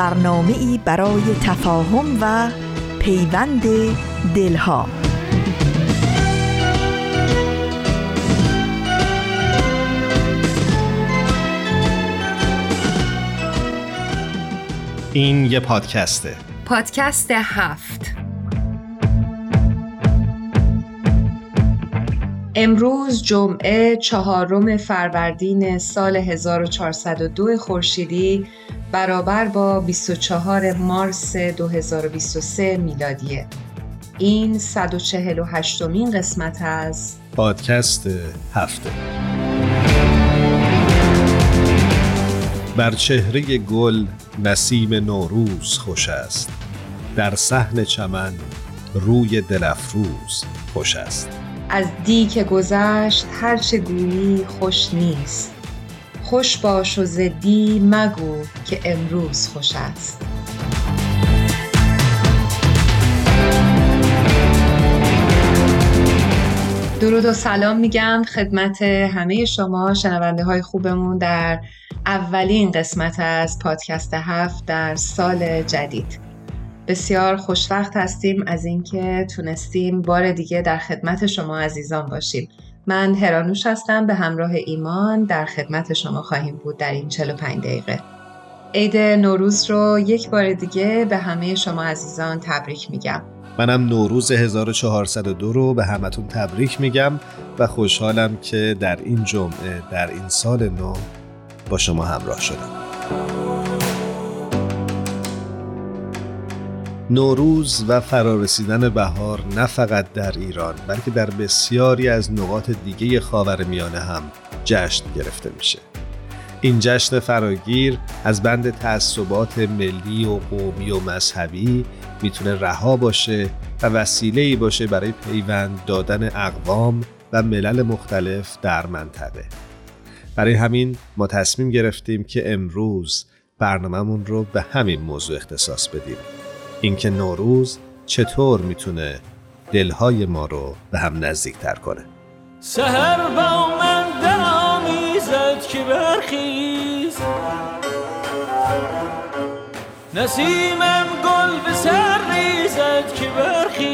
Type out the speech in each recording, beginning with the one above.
برنامه ای برای تفاهم و پیوند دلها. این یه پادکسته. پادکست هفت. امروز جمعه چهارم فروردین سال 1402 خورشیدی. برابر با 24 مارس 2023 میلادیه. این 148 مین قسمت از پادکست هفته. بر چهره گل نسیم نوروز خوش است. در صحن چمن روی دلفروز خوش است. از دی که گذشت هرچه گویی خوش نیست. خوش باش و زدی مگو که امروز خوش است. درود و سلام میگم خدمت همه شما شنونده های خوبمون در اولین قسمت از پادکست هفت در سال جدید. بسیار خوشوقت هستیم از اینکه تونستیم بار دیگه در خدمت شما عزیزان باشیم. من هرانوش هستم به همراه ایمان در خدمت شما خواهیم بود در این 45 دقیقه. عید نوروز رو یک بار دیگه به همه شما عزیزان تبریک میگم. منم نوروز 1402 رو به همتون تبریک میگم و خوشحالم که در این جمعه در این سال نو با شما همراه شدم. نوروز و فرارسیدن بهار نه فقط در ایران بلکه در بسیاری از نقاط دیگه خاورمیانه هم جشن گرفته میشه. این جشن فراگیر از بند تعصبات ملی و قومی و مذهبی می‌تونه رها باشه و وسیله باشه برای پیوند دادن اقوام و ملل مختلف در منطقه. برای همین ما تصمیم گرفتیم که امروز برنامهمون رو به همین موضوع اختصاص بدیم. اینکه نوروز چطور می‌تونه دلهای ما رو به هم نزدیکتر کنه. سهر با من دلامیزد که برخیز. نسیمم گل به سر ریزد که برخیز.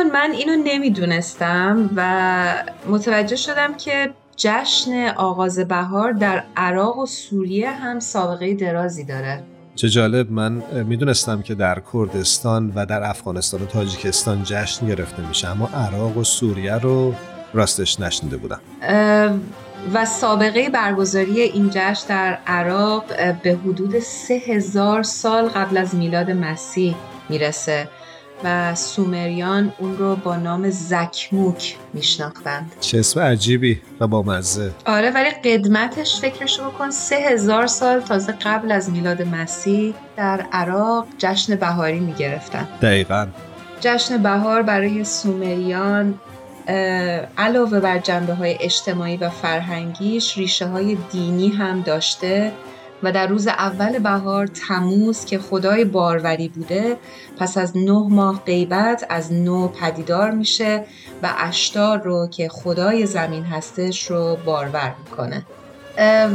ایمان من اینو نمی‌دونستم و متوجه شدم که جشن آغاز بهار در عراق و سوریه هم سابقه درازی داره. چه جالب من می‌دونستم که در کردستان و در افغانستان و تاجیکستان جشن گرفته میشه اما عراق و سوریه رو راستش نشنیده بودم. و سابقه برگزاری این جشن در عراق به حدود سه هزار سال قبل از میلاد مسیح می‌رسه. و سومریان اون رو با نام زکموک میشناختند. چه اسم عجیبی و با مزه آره ولی قدمتش فکرشو بکن سه هزار سال تازه قبل از میلاد مسیح در عراق جشن بهاری می‌گرفتن. دقیقا. جشن بهار برای سومریان علاوه بر جنبه های اجتماعی و فرهنگیش ریشه های دینی هم داشته. و در روز اول بهار تموز که خدای باروری بوده پس از نه ماه غیبت از نو پدیدار میشه و اشتار رو که خدای زمین هستش رو بارور می‌کنه.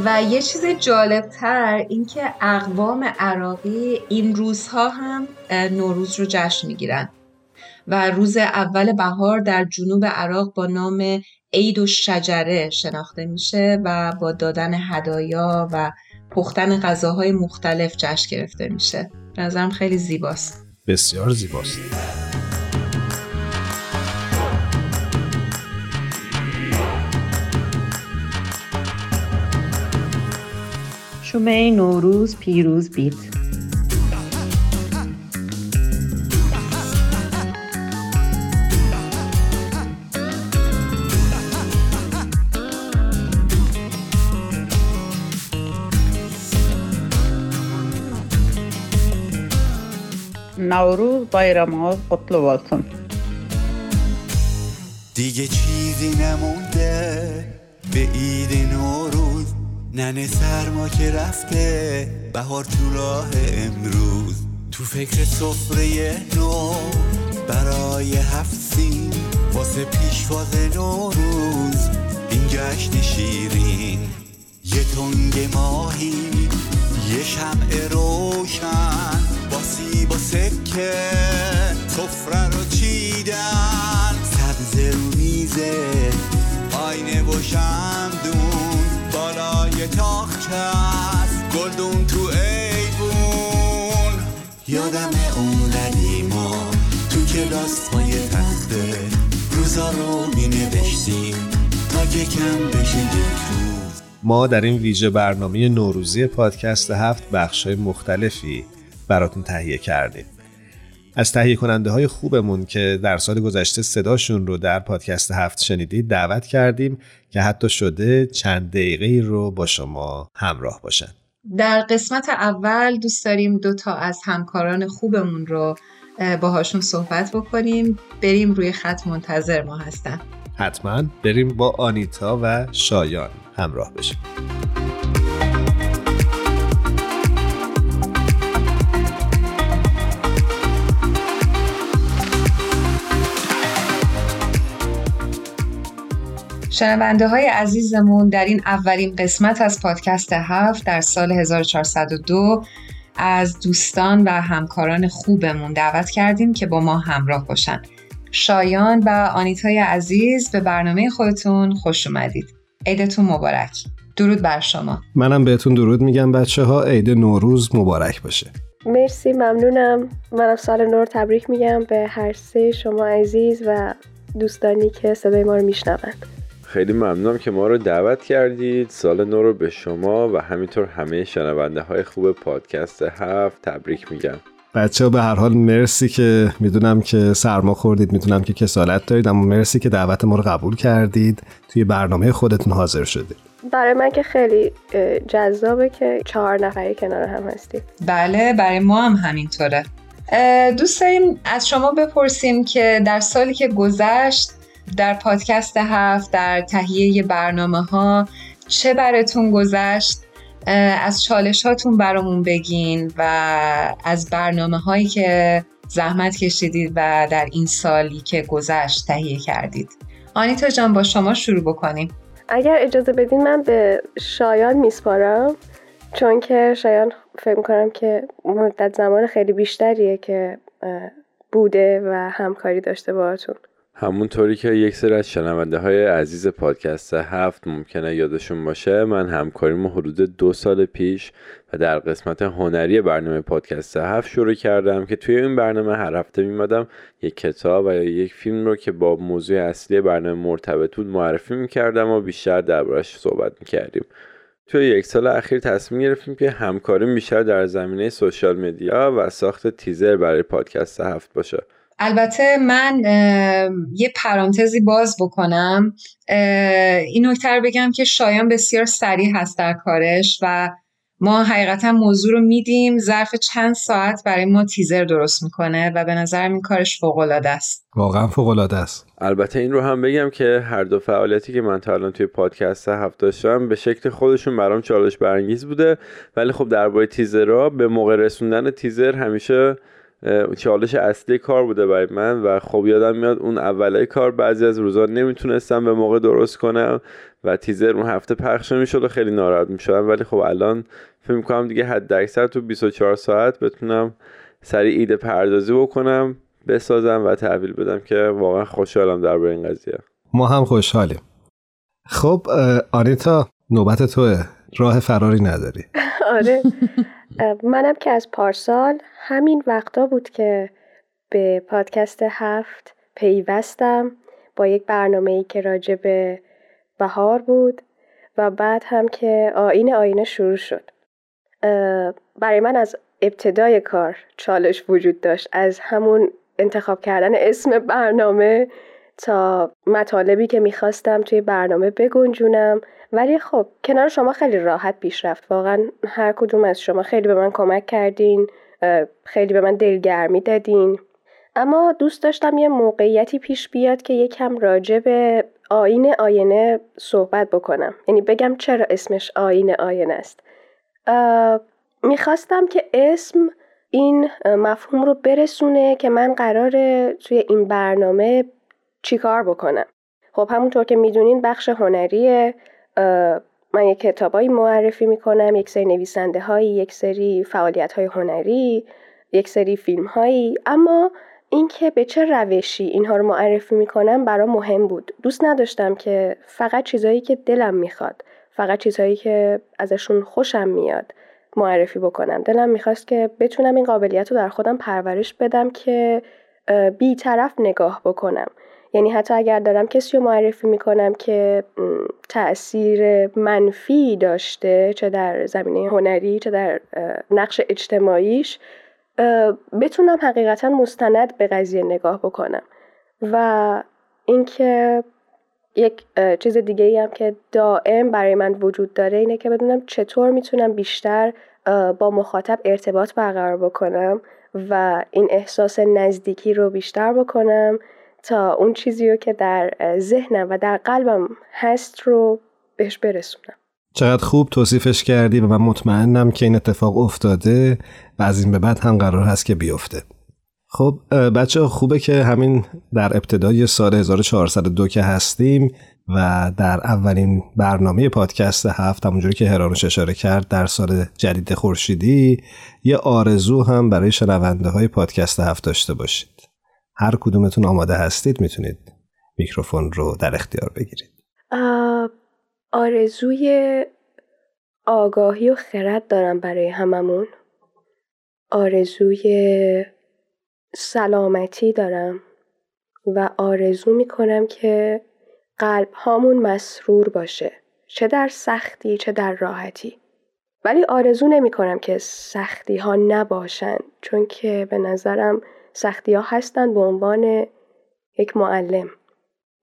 و یه چیز جالبتر اینکه اقوام عراقی این روزها هم نوروز رو جشن می‌گیرن. و روز اول بهار در جنوب عراق با نام عید و شجره شناخته میشه و با دادن هدایا و پختن غذاهای مختلف جشن گرفته میشه. نظرم خیلی زیباست. بسیار زیباست. شومه نوروز پیروز بیت. Navruz bayramınız kutlu olsun. دیگه چیزی نمونده به عید نوروز. ننه سرما که رفته بهار تو راه امروز. تو فکر سفره نو برای هفت سین واسه پیشواز نوروز. این جشن شیرین یه تنگ ماهی یه شمع روشن. سیب و سکه سفره رو چیدن. سبز رو میزه آینه و شمدون. بالای تاخچه است گلدون تو ایوون. یادم اون قدیما تو کلاس پای تخته. روزا رو می نوشتیم تا یکم بشه یک روز. ما در این ویژه برنامه نوروزی پادکست هفت بخشای مختلفی براتون تهیه کردیم. از تهیه کننده های خوبمون که در سال گذشته صداشون رو در پادکست هفت شنیدید دعوت کردیم که حتی شده چند دقیقه رو با شما همراه باشن. در قسمت اول دوست داریم دو تا از همکاران خوبمون رو باهاشون صحبت بکنیم. بریم روی خط منتظر ما هستن. حتما بریم با آنیتا و شایان همراه بشیم. شنونده های عزیزمون در این اولین قسمت از پادکست هفت در سال 1402 از دوستان و همکاران خوبمون دعوت کردیم که با ما همراه باشن. شایان و آنیتای عزیز به برنامه خودتون خوش اومدید. عیدتون مبارک. درود بر شما. منم بهتون درود میگم بچه ها عید نوروز مبارک باشه. مرسی ممنونم. منم سال نور تبریک میگم به هر سه شما عزیز و دوستانی که صدای ما رو میشنوند. خیلی ممنونم که ما رو دعوت کردید. سال نو رو به شما و همینطور همه شنونده های خوب پادکست هفت تبریک میگم. بچه ها به هر حال مرسی که می‌دونم که سرما خوردید می‌دونم که کسالت دارید اما مرسی که دعوت ما رو قبول کردید. توی برنامه خودتون حاضر شدید. برای من که خیلی جذابه که چهار نفری کنار هم هستید. بله برای ما هم همینطوره. دوست داریم از شما بپرسیم که در سالی که گذشت در پادکست هفت در تهیه برنامه ها چه براتون گذشت؟ از چالش هاتون برامون بگین و از برنامه هایی که زحمت کشیدید و در این سالی که گذشت تهیه کردید. آنیتا جان با شما شروع بکنیم. اگر اجازه بدین من به شایان میسپارم چون که شایان فکر کنم که مدت زمان خیلی بیشتریه که بوده و همکاری داشته باهاتون. همونطوری که یک سری از شنونده های عزیز پادکست هفت ممکنه یادشون باشه من همکاریمو حدود دو سال پیش و در قسمت هنری برنامه پادکست هفت شروع کردم که توی این برنامه هر هفته میمدم یک کتاب و یا یک فیلم رو که با موضوع اصلی برنامه مرتبط بود معرفی می‌کردم و بیشتر دربارش صحبت می‌کردیم. توی یک سال اخیر تصمیم گرفتیم که همکاریم بیشتر در زمینه سوشال مدیا و ساخت تیزر برای پادکست هفت باشه. البته من یه پرانتزی باز بکنم. این نکته بگم که شایان بسیار سریع هست در کارش و ما حقیقتا موضوع رو میدیم. ظرف چند ساعت برای ما تیزر درست می‌کنه و به نظرم این کارش فوق العاده است. واقعا فوق العاده است. البته این رو هم بگم که هر دو فعالیتی که من تا الان توی پادکست هفت داشتم به شکل خودشون برام چالش برانگیز بوده. ولی خب درباره تیزرها به موقع رسوندن تیزر همیشه چالش اصلی کار بوده برای من و خب یادم میاد اون اوله کار بعضی از روزا نمی‌تونستم به موقع درست کنم و تیزر اون هفته پخش نمی‌شد و خیلی ناراحت می‌شدم. ولی خب الان فکر می‌کنم دیگه حد اکثر تو 24 ساعت بتونم سریع ایده پردازی بکنم بسازم و تحویل بدم که واقعا خوشحالم درباره این قضیه. ما هم خوشحالیم. خب آنیتا نوبت توه. راه فراری نداری. آره. منم که از پارسال همین وقتا بود که به پادکست هفت پیوستم با یک برنامه ای که راجع به بهار بود و بعد هم که آین آینه شروع شد. برای من از ابتدای کار چالش وجود داشت از همون انتخاب کردن اسم برنامه تا مطالبی که می‌خواستم توی برنامه بگنجونم. ولی خب کنار شما خیلی راحت پیش رفت واقعا هر کدوم از شما خیلی به من کمک کردین خیلی به من دلگرمی دادین. اما دوست داشتم یه موقعیتی پیش بیاد که یکم راجع به آین آینه صحبت بکنم. یعنی بگم چرا اسمش آین آینه است. می‌خواستم که اسم این مفهوم رو برسونه که من قراره توی این برنامه چیکار بکنم. خب همونطور که می‌دونین بخش هنریه. من یک کتابایی معرفی می‌کنم یک سری نویسنده هایی یک سری فعالیت های هنری یک سری فیلم هایی اما اینکه به چه روشی اینها رو معرفی می‌کنم برام مهم بود. دوست نداشتم که فقط چیزایی که دلم می‌خواد فقط چیزهایی که ازشون خوشم میاد معرفی بکنم. دلم می‌خواست که بتونم این قابلیت رو در خودم پرورش بدم که بیطرف نگاه بکنم. یعنی حتی اگر دارم کسی رو معرفی می‌کنم که تاثیر منفی داشته چه در زمینه هنری چه در نقش اجتماعیش بتونم حقیقتا مستند به قضیه نگاه بکنم. و اینکه یک چیز دیگه ای هم که دائم برای من وجود داره اینه که بدونم چطور می‌تونم بیشتر با مخاطب ارتباط برقرار بکنم و این احساس نزدیکی رو بیشتر بکنم. تا اون چیزی رو که در ذهنم و در قلبم هست رو بهش برسونم. چقدر خوب توصیفش کردی و من مطمئنم که این اتفاق افتاده و از این به بعد هم قرار هست که بیفته. خب بچه خوبه که همین در ابتدای سال 1402 که هستیم و در اولین برنامه پادکست هفت همونجوری که هرانوش اشاره کرد در سال جدید خورشیدی یه آرزو هم برای شنونده های پادکست هفت داشته باشید هر کدومتون آماده هستید می‌تونید میکروفون رو در اختیار بگیرید. آرزوی آگاهی و خرد دارم برای هممون. آرزوی سلامتی دارم و آرزو می‌کنم که قلب هامون مسرور باشه چه در سختی چه در راحتی. ولی آرزو نمی کنم که سختی ها نباشن چون که به نظرم سختی ها هستن به عنوان یک معلم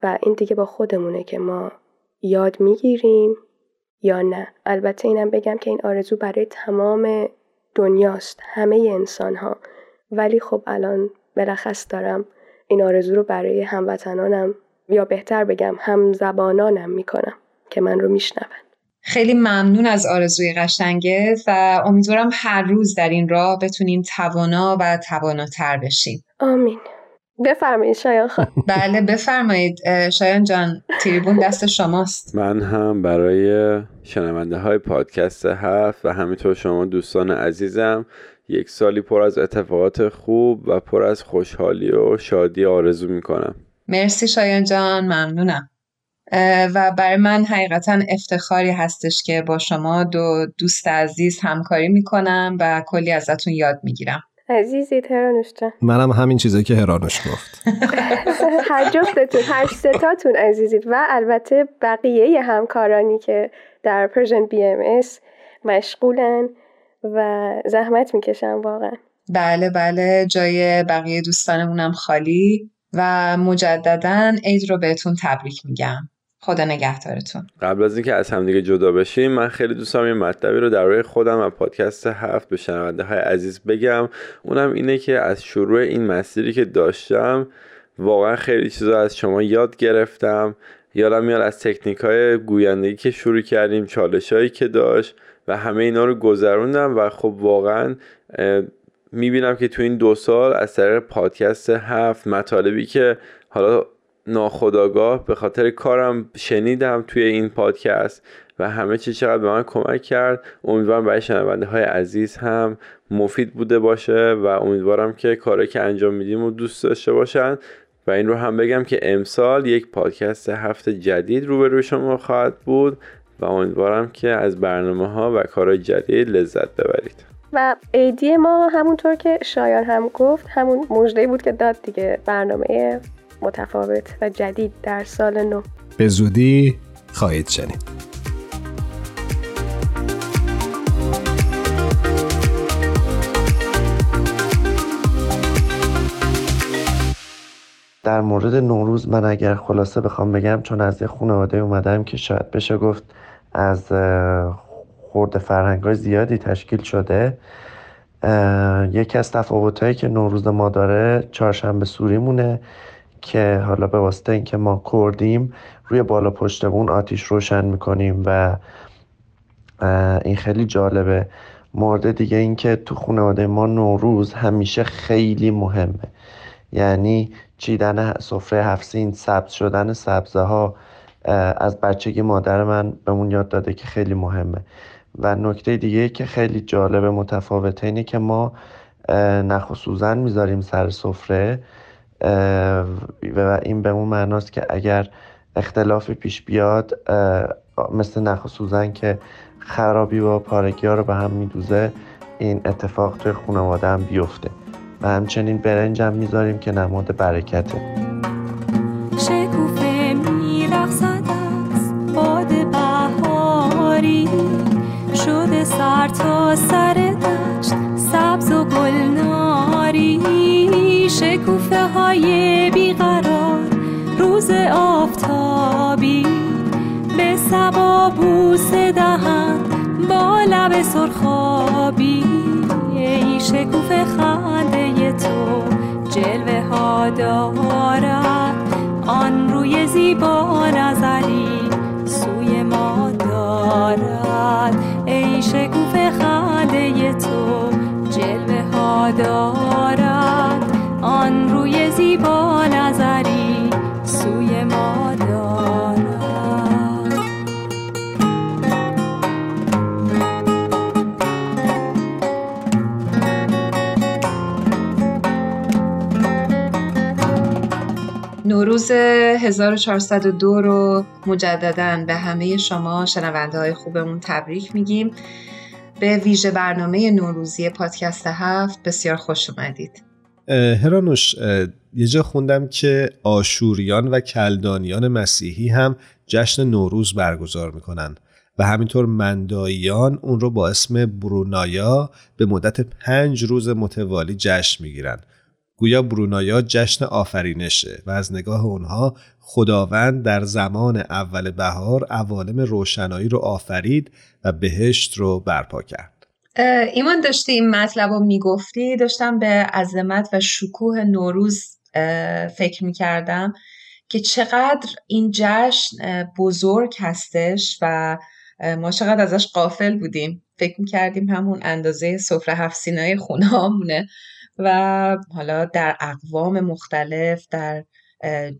و این دیگه با خودمونه که ما یاد می‌گیریم یا نه. البته اینم بگم که این آرزو برای تمام دنیاست همه انسان ها ولی خب الان بلخص دارم این آرزو رو برای هموطنانم یا بهتر بگم هم زبانانم می‌کنم که من رو میشنون. خیلی ممنون از آرزوی قشنگه و امیدوارم هر روز در این راه بتونیم توانا و تواناتر بشیم. آمین. بفرمایید شایان خان. بله بفرمایید. شایان جان تریبون دست شماست. من هم برای شنونده های پادکست هفت و همینطور شما دوستان عزیزم یک سالی پر از اتفاقات خوب و پر از خوشحالی و شادی آرزو می‌کنم. مرسی شایان جان ممنونم. و برای من حقیقتا افتخاری هستش که با شما دو دوست عزیز همکاری می‌کنم و کلی ازتون یاد می‌گیرم. عزیزی هرانوش جان. منم همین چیزایی که هرانوش گفت. هر جفتتون هر ستاتون عزیزید و البته بقیه همکارانی که در Persian BMS مشغولن و زحمت می‌کشن واقعا. بله بله جای بقیه دوستانمونم خالی و مجددا عید رو بهتون تبریک میگم. خدا نگهدارتون. قبل از اینکه از همدیگه جدا بشیم من خیلی دوست دارم یه مطلبی رو در روی خودم و پادکست هفت به شنونده های عزیز بگم. اونم اینه که از شروع این مسیری که داشتم واقعا خیلی چیزا از شما یاد گرفتم. یادم میاد از تکنیک های گویندگی که شروع کردیم چالش هایی که داشت و همه اینا رو گذروندم و خب واقعا می‌بینم که تو این دو سال از طریق پادکست هفت مطالبی که حالا ناخداگاه به خاطر کارم شنیدم توی این پادکست و همه چی چقدر به من کمک کرد. امیدوارم برای شنونده های عزیز هم مفید بوده باشه و امیدوارم که کاری که انجام میدیم و دوست داشته باشن. و این رو هم بگم که امسال یک پادکست هفت جدید روبروی شما خواهد بود و امیدوارم که از برنامه ها و کارهای جدید لذت ببرید. و ایدی ما همونطور که شایان هم گفت همون مژده بود که داد دیگه برنامه متفاوت و جدید در سال نو. به زودی خواهید شنید. در مورد نوروز من اگر خلاصه بخوام بگم چون از یه خانواده اومدم که شاید بشه گفت از خورد فرهنگ های زیادی تشکیل شده یکی از تفاوت که نوروز ما داره چهارشنبه سوری مونه که حالا به واسطه اینکه ما کردیم روی بالا پشتمون آتیش روشن می‌کنیم و این خیلی جالبه. مورد دیگه اینکه تو خانواده ما نوروز همیشه خیلی مهمه. یعنی چیدن سفره هفسین سبز شدن سبزه ها از بچگی مادر من بهمون یاد داده که خیلی مهمه. و نکته دیگه که خیلی جالب متفاوته اینه که ما نخ و می‌ذاریم سر سفره. و این به اون معناست که اگر اختلافی پیش بیاد مثل نخ سوزن که خرابی و پارگی ها رو به هم میدوزه این اتفاق توی خانواده هم بیفته. و همچنین برنج هم می‌ذاریم که نماد برکته. شکوفه از بهاری. سر تا سر دشت سبز و گلناری. شکوفه های بیقرار روز آفتابی. به سبا بوس دهن با لب سرخابی. ای شکوفه خنده تو جلوه ها دارد. آن روی زیبا نظری سوی ما دارد. ای شکوفه خنده تو 1402 رو مجددا به همه شما شنونده های خوبمون تبریک میگیم. به ویژه برنامه نوروزی پادکست هفت بسیار خوش اومدید. هرانوش یه جا خوندم که آشوریان و کلدانیان مسیحی هم جشن نوروز برگزار می‌کنن و همینطور منداییان اون رو با اسم برونایا به مدت پنج روز متوالی جشن می‌گیرن. گویا برونایا جشن آفرینشه و از نگاه اونها خداوند در زمان اول بهار عوالم روشنایی رو آفرید و بهشت رو برپا کرد. ایمان داشتی این مطلب رو می‌گفتی؟ داشتم به عظمت و شکوه نوروز فکر می‌کردم که چقدر این جشن بزرگ هستش و ما چقدر ازش قافل بودیم. فکر می‌کردیم همون اندازه سفره هفت سینای خونه و حالا در اقوام مختلف در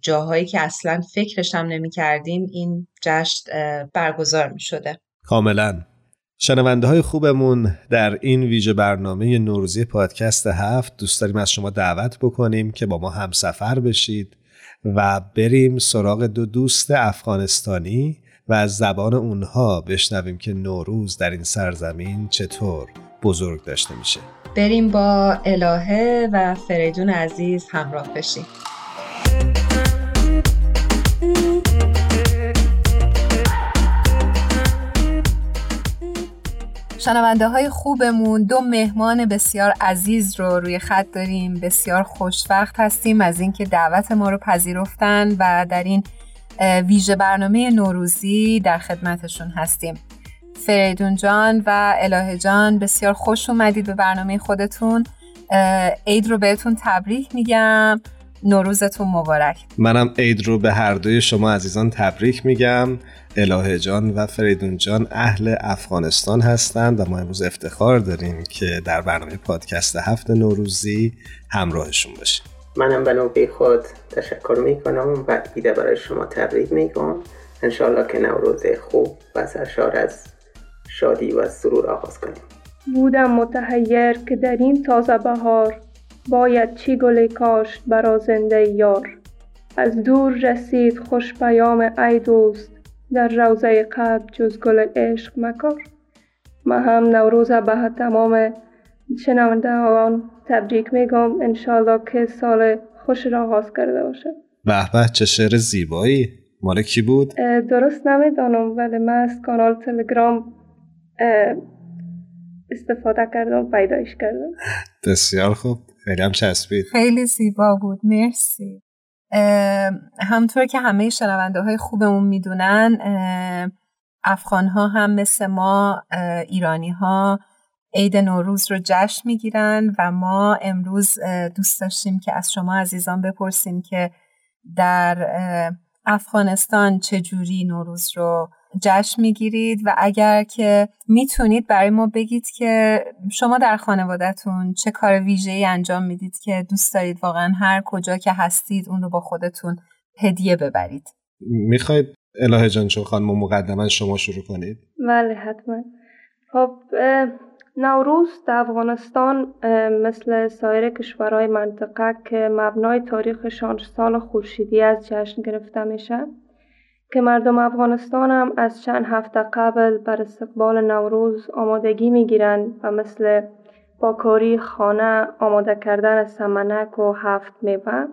جاهایی که اصلا فکرش هم نمی کردیم این جشن برگزار می شده کاملا. شنونده های خوبمون در این ویژه برنامه نوروزی پادکست هفت دوست داریم از شما دعوت بکنیم که با ما هم سفر بشید و بریم سراغ دو دوست افغانستانی و از زبان اونها بشنویم که نوروز در این سرزمین چطور بزرگ داشته میشه. بریم با الهه و فریدون عزیز همراه بشیم. شنونده های خوبمون دو مهمان بسیار عزیز رو روی خط داریم. بسیار خوشوقت هستیم از اینکه دعوت ما رو پذیرفتن و در این ویژه برنامه نوروزی در خدمتشون هستیم. فریدون جان و الهه جان بسیار خوش اومدید به برنامه خودتون. عید رو بهتون تبریک میگم. نوروزتون مبارک. منم عید رو به هر دوی شما عزیزان تبریک میگم. الهه جان و فریدون جان اهل افغانستان هستند و ما امروز افتخار داریم که در برنامه پادکست هفت نوروزی همراهشون باشیم. منم به نوبه خود تشکر می‌کنم و ایده برای شما تبریک میگم. انشالله که نوروز خوب و سرشار از شادی و سرور آغاز کنیم. بودم متحیر که در این تازه بهار باید چی گل کاشت برا زنده یار؟ از دور رسید خوش پیام ای دوست در روزه قلب جز گل عشق مکار. ما هم نوروز به تمام شنونده آن تبریک میگم انشالله که سال خوش را آغاز کرده باشه به به چه شعر زیبایی. مال کی بود؟ درست نمی‌دانم ولی من از کانال تلگرام استفاده کردم پیدایش کردم. بسیار خوب. خیلی هم چسبید. خیلی زیبا بود. مرسی. همطور که همه شنونده های خوبمون می‌دونن افغان ها هم مثل ما ایرانی ها عید نوروز رو جشن می‌گیرن و ما امروز دوست داشتیم که از شما عزیزان بپرسیم که در افغانستان چجوری نوروز رو جشن می‌گیرید و اگر که می‌تونید برای ما بگید که شما در خانوادهتون چه کار ویژه‌ای انجام می‌دید که دوست دارید واقعا هر کجا که هستید اون رو با خودتون هدیه ببرید. می‌خواید الهه جان چون خانم مقدما شما شروع کنید؟ بله حتما. خب نوروز در افغانستان مثل سایر کشورهای منطقه که مبنای تاریخشان سال خورشیدی از جشن گرفته میشه. که مردم افغانستان هم از چند هفته قبل بر استقبال نوروز آمادگی می‌گیرند و مثل با کاری خانه آماده کردن سمنک و هفت میوه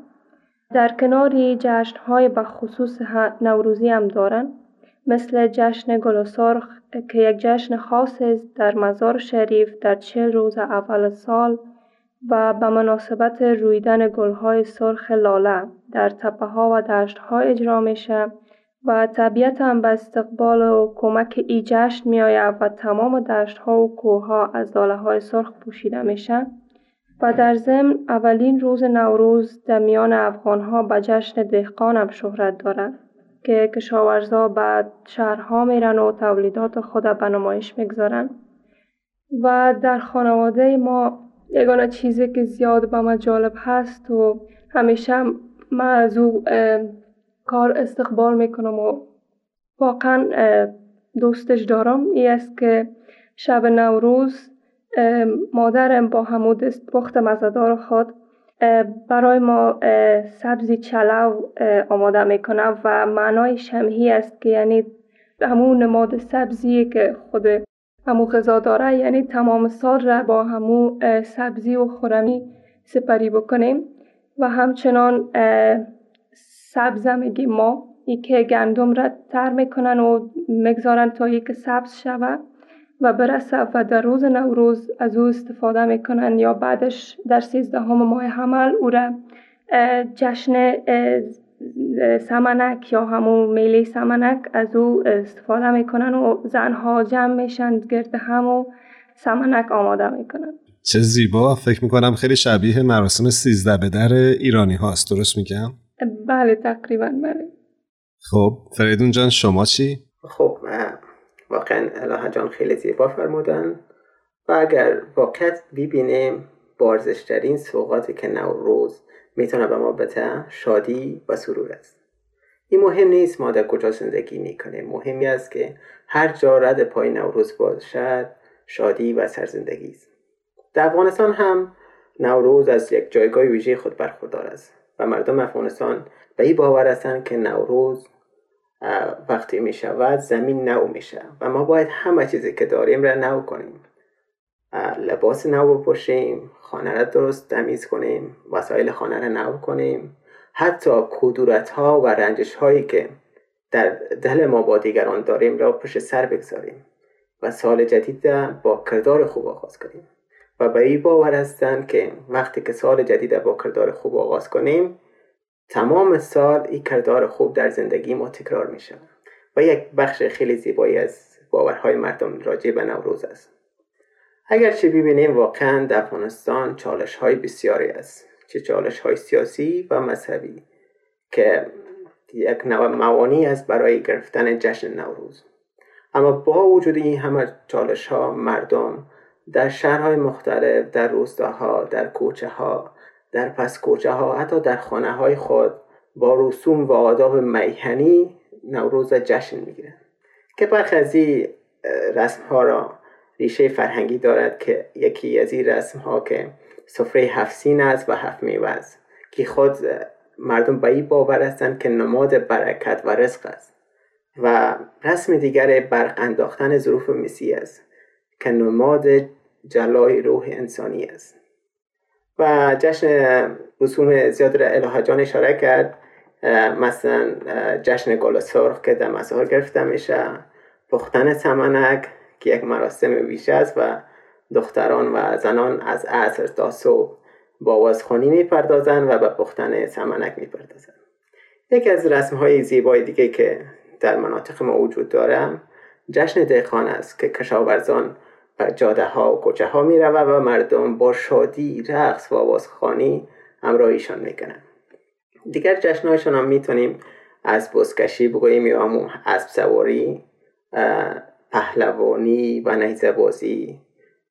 در کناری جشن های به خصوص نوروزی هم دارن مثل جشن گل سرخ که یک جشن خاص است در مزار شریف در چه روز اول سال و به مناسبت رویدن گلهای سرخ لاله در تپه ها و دشت ها اجرا میشه. و طبیعت هم به استقبال و کمک ای جشن می آید و تمام دشت ها و کوه ها از لاله های سرخ پوشیده میشن. و در ضمن اولین روز نوروز در میان افغان ها به جشن دهقان هم شهرت دارد که کشاورزا به شهرها میرن و تولیدات خود به نمایش می‌گذارن. و در خانواده ما یگانه چیزی که زیاد به ما جالب هست و همیشه من از او کار استقبال می‌کنم و واقعا دوستش دارم. ای است که شب نوروز مادرم با همو دست پخت مزدار خود برای ما سبزی چلو آماده می‌کنه و معنای شمهی است که یعنی همون نماد سبزی که خود همو غذا داره یعنی تمام سال را با همو سبزی و خورمی سپری بکنیم. و همچنان سبزه میگیم ما ای که گندم را تر می‌کنن و می‌گذارن تا یک سبز شود و برسه و در روز نوروز از او استفاده می‌کنن یا بعدش در سیزدهم ماه حمل او را جشن سمنک یا همون میله سمنک از او استفاده می‌کنن و زنها جمع میشن گرد هم و سمنک آماده می‌کنن. چه زیبا. فکر می‌کنم خیلی شبیه مراسم سیزده به در ایرانی هاست. درست میگم؟ بله تقریبا بله. خب فریدون جان شما چی؟ خب واقعا الهه جان خیلی زیبا فرمودن و اگر واقعا ببینیم بارزشترین سوقاتی که نوروز می‌تونه به ما بده شادی و سرور است. این مهم نیست ما در کجا زندگی می‌کنیم. مهمی است که هر جا رد پای نوروز باشد شادی و سرزندگی است. در افغانستان هم نوروز از یک جایگاه ویژه خود برخوردار است. و مردم افغانستان به این باور هستند که نوروز وقتی می شود زمین نو میشه و ما باید همه چیزی که داریم را نو کنیم. لباس نو بپوشیم خانه را درست تمیز کنیم وسایل خانه را نو کنیم. حتی کدورت ها و رنجش هایی که در دل ما با دیگران داریم را پشت سر بگذاریم و سال جدید با کردار خوب آغاز کنیم. و به این باور هستند که وقتی که سال جدید با کردار خوب آغاز کنیم تمام سال این کردار خوب در زندگی ما تکرار می شود و یک بخش خیلی زیبایی از باورهای مردم راجع به نوروز است. اگرچه ببینیم واقعا در افغانستان چالش های بسیاری است. چه چالش های سیاسی و مذهبی که یک نوع موانی است برای گرفتن جشن نوروز. اما با وجود این همه چالش ها مردم در شهرهای مختلف در روستاها در کوچه ها در پس کوچه ها حتی در خانه های خود با رسوم و آداب میهنی نوروز جشن می‌گیرند که برخی از این رسم ها را ریشه فرهنگی دارد که یکی از این رسم ها که سفره هفسین است و هفت میوه است که خود مردم به این باور هستند که نماد برکت و رزق است. و رسم دیگر برق انداختن ظروف مسی است که نماد جلای روح انسانی است. و جشن رسوم زیاد را الهه جان اشاره کرد. مثلا جشن گل سرخ که در مزار گرفته میشه پختن سمنک که یک مراسم ویژه است و دختران و زنان از عصر تا صبح با آوازخوانی می‌پردازند و به پختن سمنک می‌پردازند. یکی از رسم های زیبای دیگه که در مناطق ما وجود دارم جشن دهخان است که کشاورزان جاده ها و کوچه ها می و مردم با شادی رقص و آوازخوانی همراهیشان می‌کنن دیگر جشنهایشان هم می‌تونیم از بزکشی بگوییم یا اسب سواری پهلوانی و نیزه بازی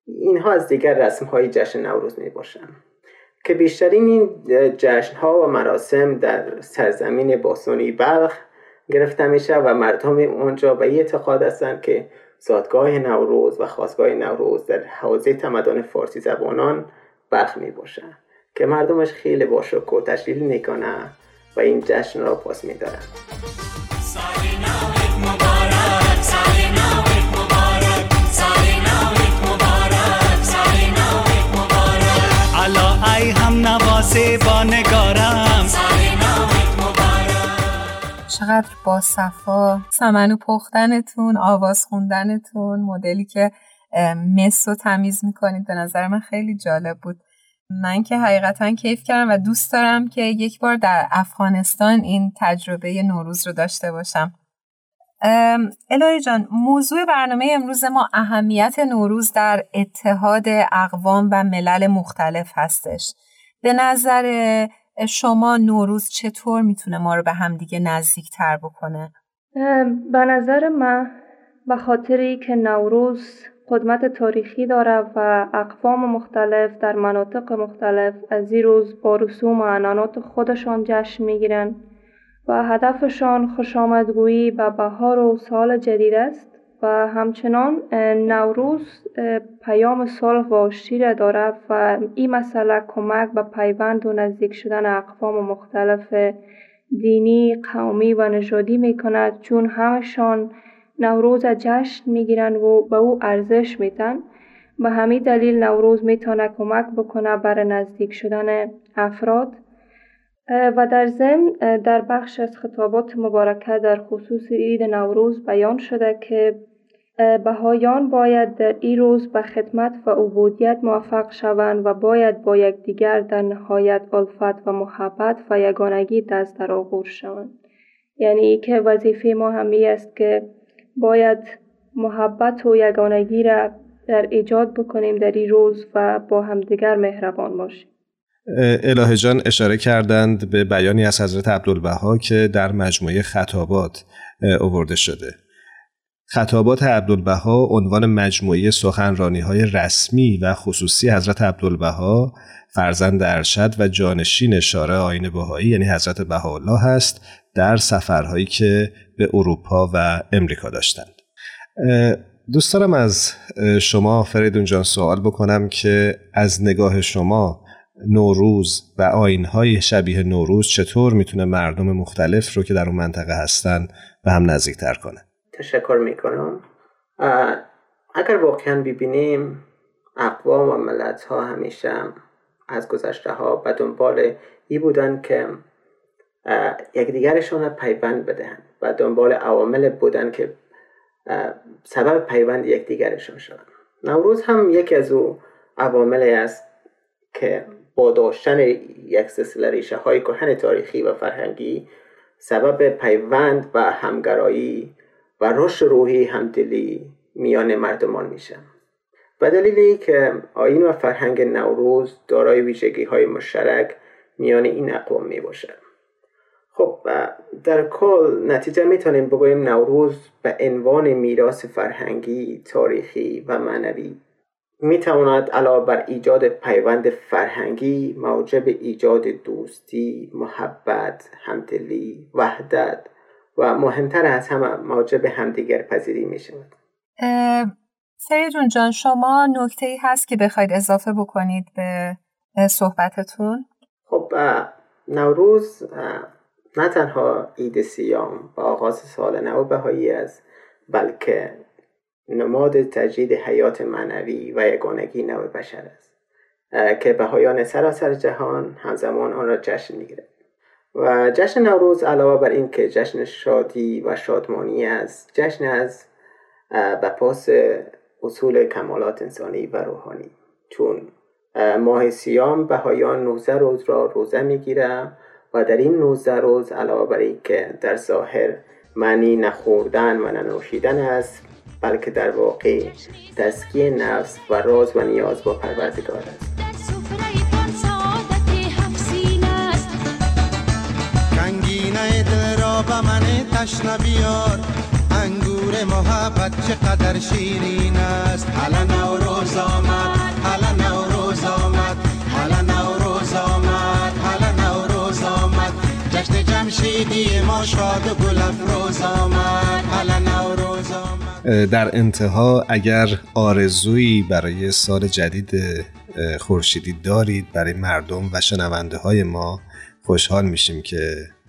اینها از دیگر رسم های جشن نوروز می باشن که بیشترین این جشن ها و مراسم در سرزمین باسونی بلخ گرفته میشه و مردم اونجا به اعتقاد هستند که زادگاه نوروز و خواستگاه نوروز در حوزه تمدن فارسی زبانان بلخ می باشن که مردمش خیلی با و تشکیل می‌کنه و این جشن را پاس میدارن چقدر با صفا سمنو پختنتون آواز خوندنتون مدلی که مس رو تمیز می‌کنید به نظر من خیلی جالب بود. من که حقیقتا کیف کردم و دوست دارم که یک بار در افغانستان این تجربه نوروز رو داشته باشم. الهی جان موضوع برنامه امروز ما اهمیت نوروز در اتحاد اقوام و ملل مختلف هستش. به نظر شما نوروز چطور می‌تونه ما رو به همدیگه نزدیک تر بکنه؟ به نظر من به خاطری که نوروز قدمت تاریخی داره و اقوام مختلف در مناطق مختلف از این روز با رسوم و عنانات خودشان جشن می‌گیرند و هدفشان خوش آمدگویی به بهار و سال جدید است و همچنان نوروز پیام صلح و آشتی داره و این مسئله کمک به پیوند و نزدیک شدن اقوام مختلف دینی، قومی و نژادی می کند چون همشان نوروز جشن می گیرند و به او ارزش میتن به همین دلیل نوروز می‌تونه کمک بکنه برای نزدیک شدن افراد. و در ضمن در بخش از خطابات مبارکه در خصوص عید نوروز بیان شده که بهایان باید در این روز به خدمت و عبودیت موفق شوند و باید با یکدیگر در نهایت الفت و محبت و یگانگی دست در آغور شوند. یعنی که وظیفه ما همی است که باید محبت و یگانگی را در ایجاد بکنیم در این روز و با همدیگر مهربان باشیم. الهه جان اشاره کردند به بیانی از حضرت عبدالبها که در مجموعه خطابات اوورده شده. خطابات عبدالبها عنوان مجموعه سخنرانی های رسمی و خصوصی حضرت عبدالبها فرزند ارشد و جانشین شارع آین بهایی یعنی حضرت بهاءالله هست در سفرهایی که به اروپا و امریکا داشتند. دوست دارم از شما فریدون جان سوال بکنم که از نگاه شما نوروز و آینهای شبیه نوروز چطور می‌تونه مردم مختلف رو که در اون منطقه هستن به هم نزدیکتر کنه؟ تشکر می‌کنم. اگر واقعا ببینیم اقوام و ملت ها همیشه از گذشته ها به دنبال ای بودن که یکدیگرشون پیوند بدهند و دنبال عوامل بودن که سبب پیوند یکدیگرشون شدن. نوروز هم یکی از او عواملی است که با داشتن یک سلسله ریشه های کهن تاریخی و فرهنگی سبب پیوند و همگرایی و رشد روحی همدلی میان مردمان میشه. به دلیلی که آین و فرهنگ نوروز دارای ویژگی های مشترک میان این اقوام می باشه خب در کل نتیجه می‌تونیم بگوییم نوروز به عنوان میراث فرهنگی، تاریخی و معنوی می تواند علاوه بر ایجاد پیوند فرهنگی موجب ایجاد دوستی، محبت، همدلی، وحدت و مهمتر از همه موجب همدیگر پذیری می شود. سریجون جان شما نکته ای هست که بخواید اضافه بکنید به صحبتتون؟ خب نوروز نه تنها عید سیام و آغاز سال نو بهایی است بلکه نماد تجدید حیات معنوی و یگانگی نو بشر است که بهایان سراسر جهان همزمان آن را جشن می‌گیرد. و جشن نوروز علاوه بر این که جشن شادی و شادمانی است جشن از به پاس اصول کمالات انسانی و روحانی. چون ماه سیام بهایان 19 روز را روزه می‌گیره و در این 19 روز علاوه بر که در ظاهر معنی نخوردن و ننوشیدن است بلکه در واقع تسکیه نفس و راز و نیاز با پروردگار است. کنگینه دل را من تشنه بیار. انگور محبت چقدر شیرین است. حالا نوروز آمد حالا نوروز آمد حالا نوروز آمد حالا نوروز آمد. جشن جمشیدی ما شاد و گل افروز آمد حالا نوروز آمد. در انتها اگر آرزویی برای سال جدید خورشیدی دارید برای مردم و شنونده های ما خوشحال میشیم که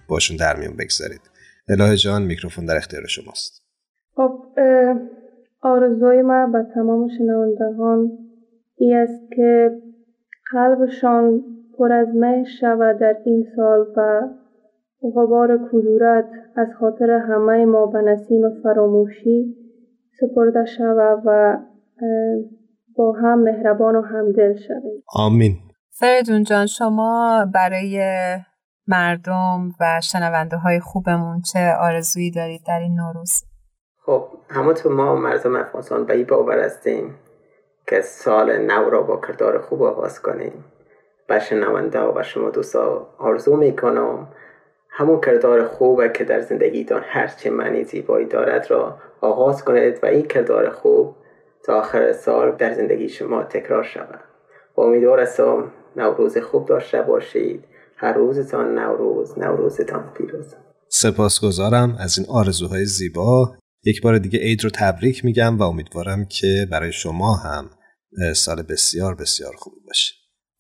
باشون در میون بگذارید. الهه جان میکروفون در اختیار شماست. خب آرزوی من به تمام شنوندگان ای است که قلبشان پر از مه شود در این سال و غبار کدورت از خاطر همه ما به نسیم فراموشی سپرده شود و با هم مهربان و همدل شویم. آمین. فریدون جان شما برای مردم و شنونده های خوبمون چه آرزویی دارید در این نوروز؟ خب همونطور ما مردم افغانستان به این باور هستیم که سال نو را با کردار خوب آغاز کنیم. به شنونده و شما دوستا آرزو می‌کنم همون کردار خوبه که در زندگیتان هرچه معنی زیبایی دارد را آغاز کنید و این کردار خوب تا آخر سال در زندگی شما تکرار شود. و امیدوار هستم نوروز خوب داشته باشید. هر روزتان نوروز نوروزتان پیروز. سپاسگزارم از این آرزوهای زیبا. یک بار دیگه عید رو تبریک میگم و امیدوارم که برای شما هم سال بسیار بسیار خوبی باشه.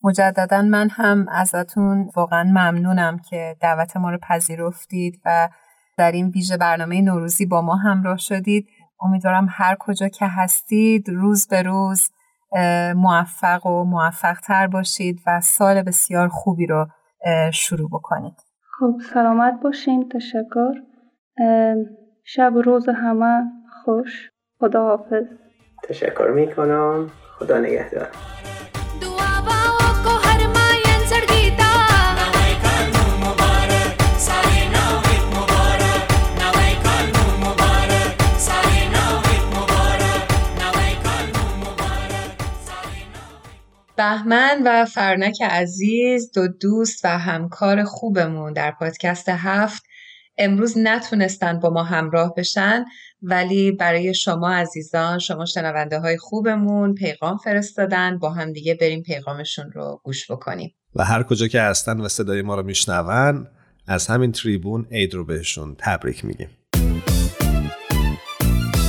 مجددا من هم ازتون واقعا ممنونم که دعوت ما رو پذیرفتید و در این ویژه برنامه نوروزی با ما همراه شدید. امیدوارم هر کجا که هستید روز به روز موفق و موفق تر باشید و سال بسیار خوبی رو شروع بکنید. خب سلامت باشین تشکر. شب و روز همه خوش. خدا حافظ تشکر می‌کنم. خدا نگهدار. بهمن و فرنک عزیز دو دوست و همکار خوبمون در پادکست هفت. امروز نتونستن با ما همراه بشن ولی برای شما عزیزان شما شنونده های خوبمون پیغام فرستادن با هم دیگه بریم پیغامشون رو گوش بکنیم. و هر کجا که هستن و صدای ما رو میشنون از همین تریبون عید رو بهشون تبریک میگیم.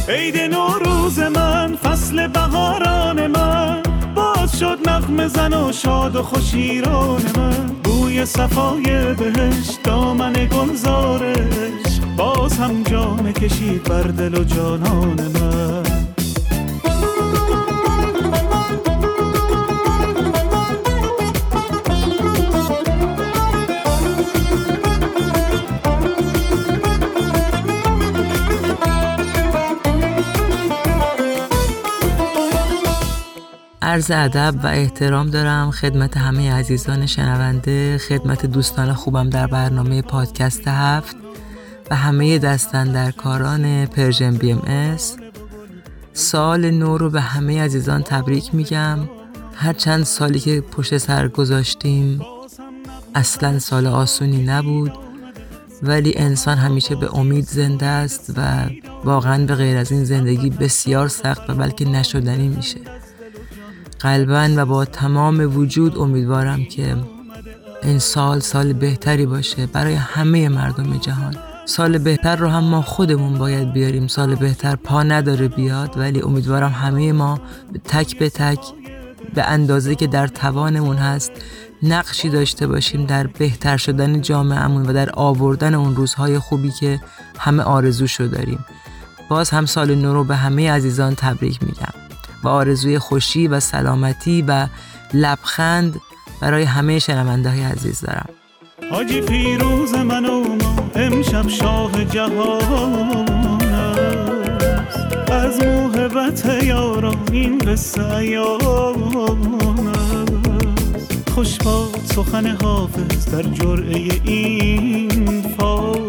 عید نوروز من فصل بهاران من. باز شد نغم زن و شاد و خوشیران من. بوی صفای بهش دامن گلزارش. باز هم جام کشید بر دل و جانان من. عرض ادب و احترام دارم خدمت همه عزیزان شنونده خدمت دوستان خوبم در برنامه پادکست هفت و همه دست اندر کاران Persian BMS. سال نو رو به همه عزیزان تبریک میگم هر چند سالی که پشت سر گذاشتیم اصلا سال آسونی نبود ولی انسان همیشه به امید زنده است و واقعا به غیر از این زندگی بسیار سخت و بلکه نشدنی میشه قلبا و با تمام وجود امیدوارم که این سال سال بهتری باشه برای همه مردم جهان. سال بهتر رو هم ما خودمون باید بیاریم. سال بهتر پا نداره بیاد ولی امیدوارم همه ما تک به تک به اندازه که در توانمون هست نقشی داشته باشیم در بهتر شدن جامعهمون و در آوردن اون روزهای خوبی که همه آرزوشو داریم. باز هم سال نو رو به همه عزیزان تبریک میگم. و آرزوی خوشی و سلامتی و لبخند برای همه شنونده های عزیز دارم. حاجی فیروز من و ما امشب شاه جهان است. از موهبت یاران این قصه است. خوش باد سخن حافظ در جرعه این فال.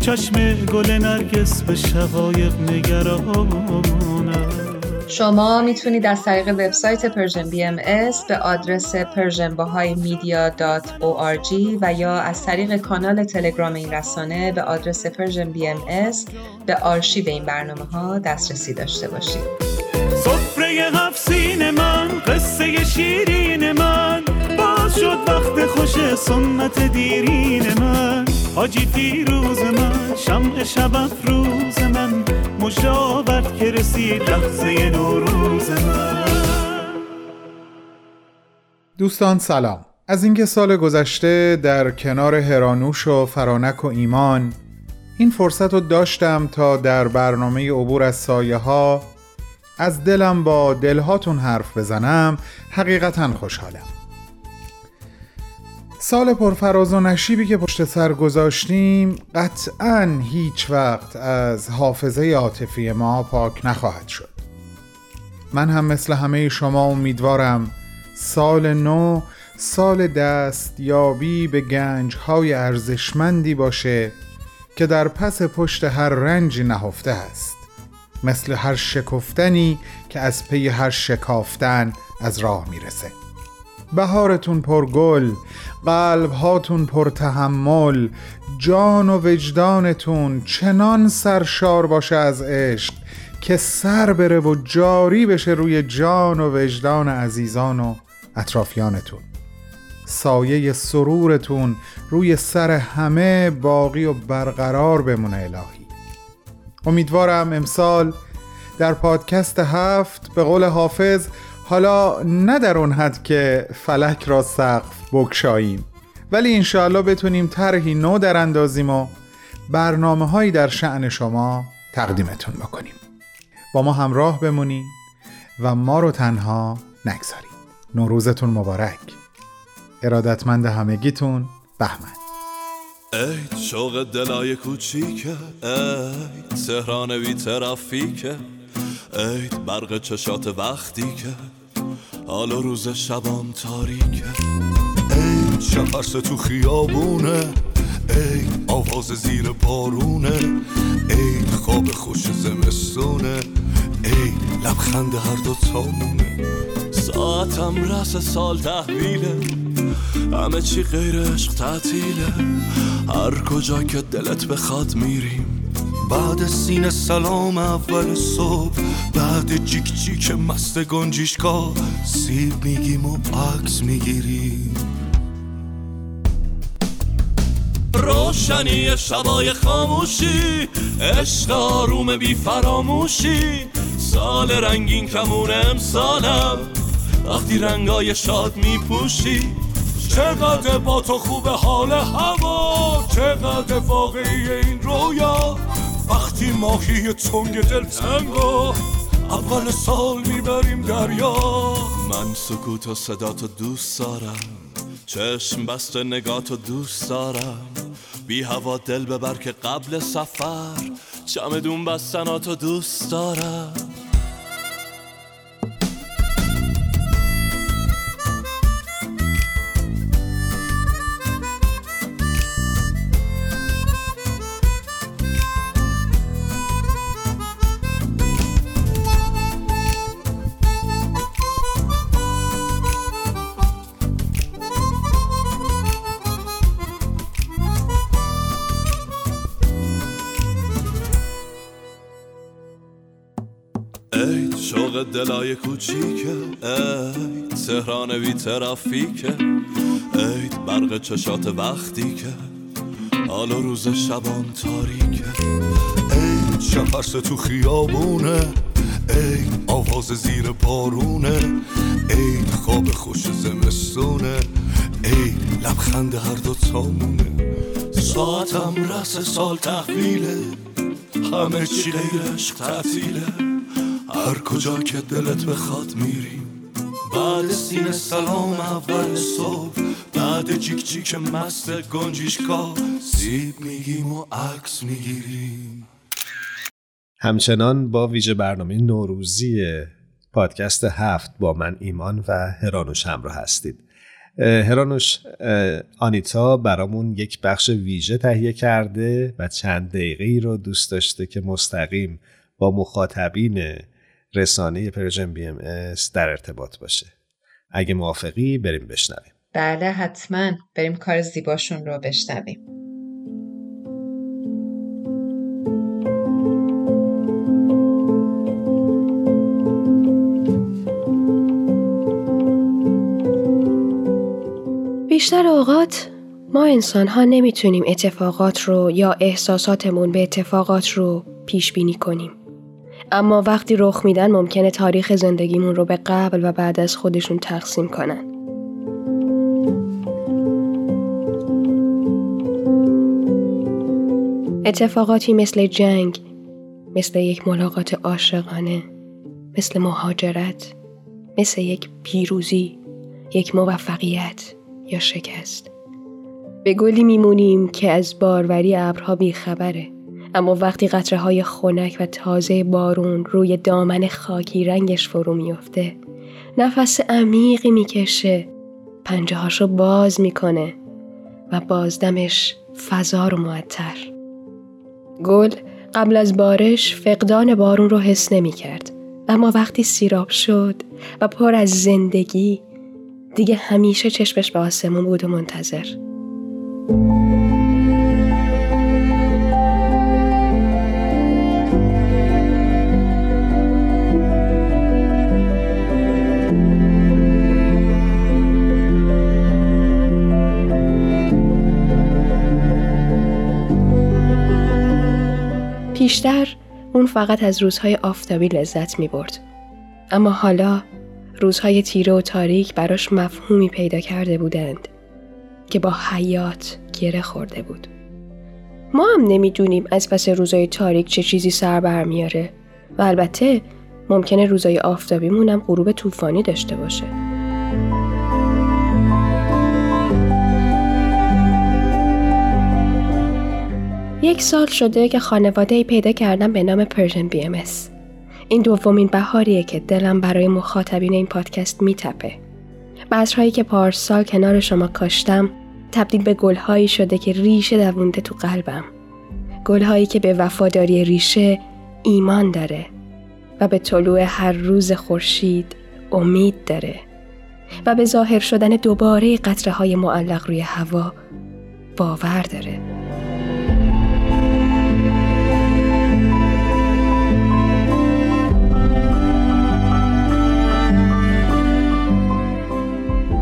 چشم گل نرگس به شقایق نگرانم شما می‌تونید از طریق وبسایت Persian BMS به آدرس persianbahaimedia.org و یا از طریق کانال تلگرام این رسانه به آدرس Persian BMS به آرشیو این برنامه ها دسترسی داشته باشید. سفره هفت سین من قصه شیرین من باز شد وقت خوش سنت دیرین من حاجی فیروز من شمع شب افروز من مشاورد که رسید لحظه نوروز من. دوستان سلام. از اینکه سال گذشته در کنار هرانوش و فرانک و ایمان این فرصت رو داشتم تا در برنامه عبور از سایه ها از دلم با دلهاتون حرف بزنم حقیقتا خوشحالم. سال پرفراز و نشیبی که پشت سر گذاشتیم قطعا هیچ وقت از حافظه عاطفی ما پاک نخواهد شد. من هم مثل همه شما امیدوارم سال نو سال دست یابی به گنج های ارزشمندی باشه که در پس پشت هر رنجی نهفته است. مثل هر شکفتنی که از پی هر شکافتن از راه می‌رسه. بهارتون پر گل قلب هاتون پر تحمل جان و وجدانتون چنان سرشار باشه از عشق که سر بره و جاری بشه روی جان و وجدان عزیزان و اطرافیانتون. سایه سرورتون روی سر همه باقی و برقرار بمونه الهی. امیدوارم امسال در پادکست هفت به قول حافظ حالا نه در اون حد که فلک را سقف بکشاییم ولی انشاءالله بتونیم طرحی نو در اندازیم و برنامه هایی در شعن شما تقدیمتون بکنیم. با ما همراه بمونین و ما رو تنها نگذارید نوروزتون مبارک. ارادتمند همگیتون بهمن. ای شوق دلای کوچیکه ای تهران بی ترافیکه ای برق چشات وقتی که حال و روز شبام تاریکه. ای شفرس تو خیابونه. ای آواز زیر بارونه. ای خواب خوش زمستونه. ای لبخند هر دو تامونه. ساعتم رس سال تحویله. همه چی غیر عشق تعطیله. هر کجا که دلت بخواد میریم. بعد سین سلام اول صبح بعد جیک جیک مست گنجیشکا سیب میگیم و عکس می‌گیریم. روشنی شبای خاموشی عشق آروم بی فراموشی. سال رنگین کمون امسالم وقتی رنگای شاد میپوشی. چقدر با تو خوب حال هوا چقدر واقعی این رویا. وقتی ماهی تنگ دل تنگا اول سال می‌بریم دریا. من سکوت و صدا تو دوست دارم چشم بسته نگاه تو دوست دارم. بی هوا دل ببر که قبل سفر چمدون بستناتو دوست دارم. دلای کوچیکه. ای تهران بی ترافیکه. ای برق چشات وقتی که حال و روز شبام تاریکه. ای شفرس تو خیابونه. ای آواز زیر بارونه. ای خواب خوش زمستونه. ای لبخند هر دو تامونه. ساعتم رس سال تحویله. همه چی غیر عشق تعطیله. هر کجا که دلت بخواد میریم بعد سین سلام اول صبح. بعد جیک جیک مست گنجیشکا سیب میگیم و عکس می‌گیریم. همچنان با ویژه برنامه نوروزی پادکست هفت با من ایمان و هرانوش همراه هستید. هرانوش آنیتا برامون یک بخش ویژه تهیه کرده و چند دقیقه رو دوست داشته که مستقیم با مخاطبین رسانه پرژن بی ام در ارتباط باشه. اگه موافقی بریم بشنویم. بله حتما. بریم کار زیباشون رو بشنویم. بیشتر اوقات ما انسان ها نمی‌تونیم اتفاقات رو یا احساساتمون به اتفاقات رو پیش بینی کنیم. اما وقتی رخ میدن ممکنه تاریخ زندگیمون رو به قبل و بعد از خودشون تقسیم کنن. اتفاقاتی مثل جنگ، مثل یک ملاقات عاشقانه، مثل مهاجرت، مثل یک پیروزی، یک موفقیت یا شکست. به گلی میمونیم که از باروری ابرها بیخبره اما وقتی قطره های خنک و تازه بارون روی دامن خاکی رنگش فرو میافته نفس عمیقی می‌کشه پنجه هاشو باز می‌کنه و بازدمش فضا رو معطر گل قبل از بارش فقدان بارون رو حس نمی کرد. اما وقتی سیراب شد و پر از زندگی دیگه همیشه چشمش به آسمون بود و منتظر پیشتر اون فقط از روزهای آفتابی لذت می برد. اما حالا روزهای تیره و تاریک براش مفهومی پیدا کرده بودند که با حیات گره خورده بود. ما هم نمی‌دونیم از پس روزهای تاریک چه چیزی سر برمیاره و البته ممکنه روزهای آفتابیمون هم غروب طوفانی داشته باشه. یک سال شده که خانواده ای پیدا کردم به نام Persian BMS این دومین بهاریه که دلم برای مخاطبین این پادکست میتپه. بذرهایی که پارسال کنار شما کاشتم تبدیل به گلهایی شده که ریشه دوونده تو قلبم. گلهایی که به وفاداری ریشه ایمان داره و به طلوع هر روز خورشید امید داره و به ظاهر شدن دوباره قطره های معلق روی هوا باور داره.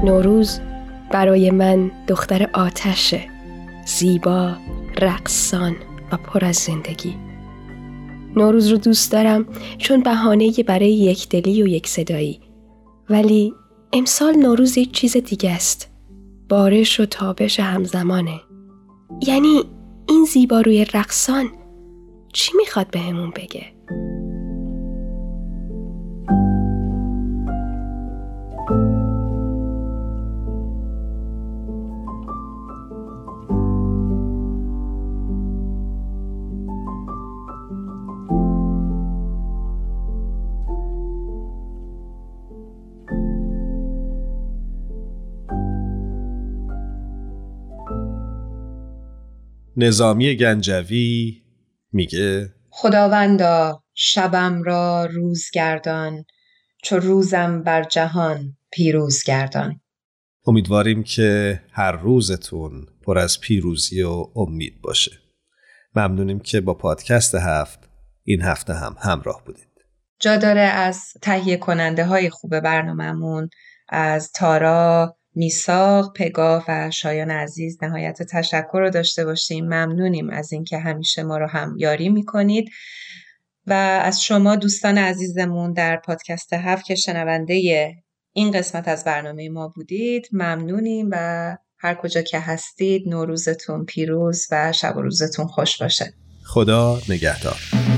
نوروز برای من دختر آتشه زیبا، رقصان و پر از زندگی. نوروز رو دوست دارم چون بهانه برای یک دلی و یک صدایی. ولی امسال نوروز یک چیز دیگه است. بارش و تابش همزمانه. یعنی این زیبا روی رقصان چی می‌خواد بهمون بگه؟ نظامی گنجوی میگه خداوندا شبم را روز گردان چو روزم بر جهان پیروز گردان. امیدواریم که هر روزتون پر از پیروزی و امید باشه. ممنونیم که با پادکست هفت این هفته هم همراه بودید. جا داره از تهیه کننده های خوب برنامهمون از تارا میساق، پگاه و شایان عزیز نهایت تشکر رو داشته باشیم. ممنونیم از اینکه همیشه ما رو هم یاری می‌کنید. و از شما دوستان عزیزمون در پادکست هفت که شنونده این قسمت از برنامه ما بودید ممنونیم و هر کجا که هستید نوروزتون پیروز و شب و روزتون خوش باشه. خدا نگهدار.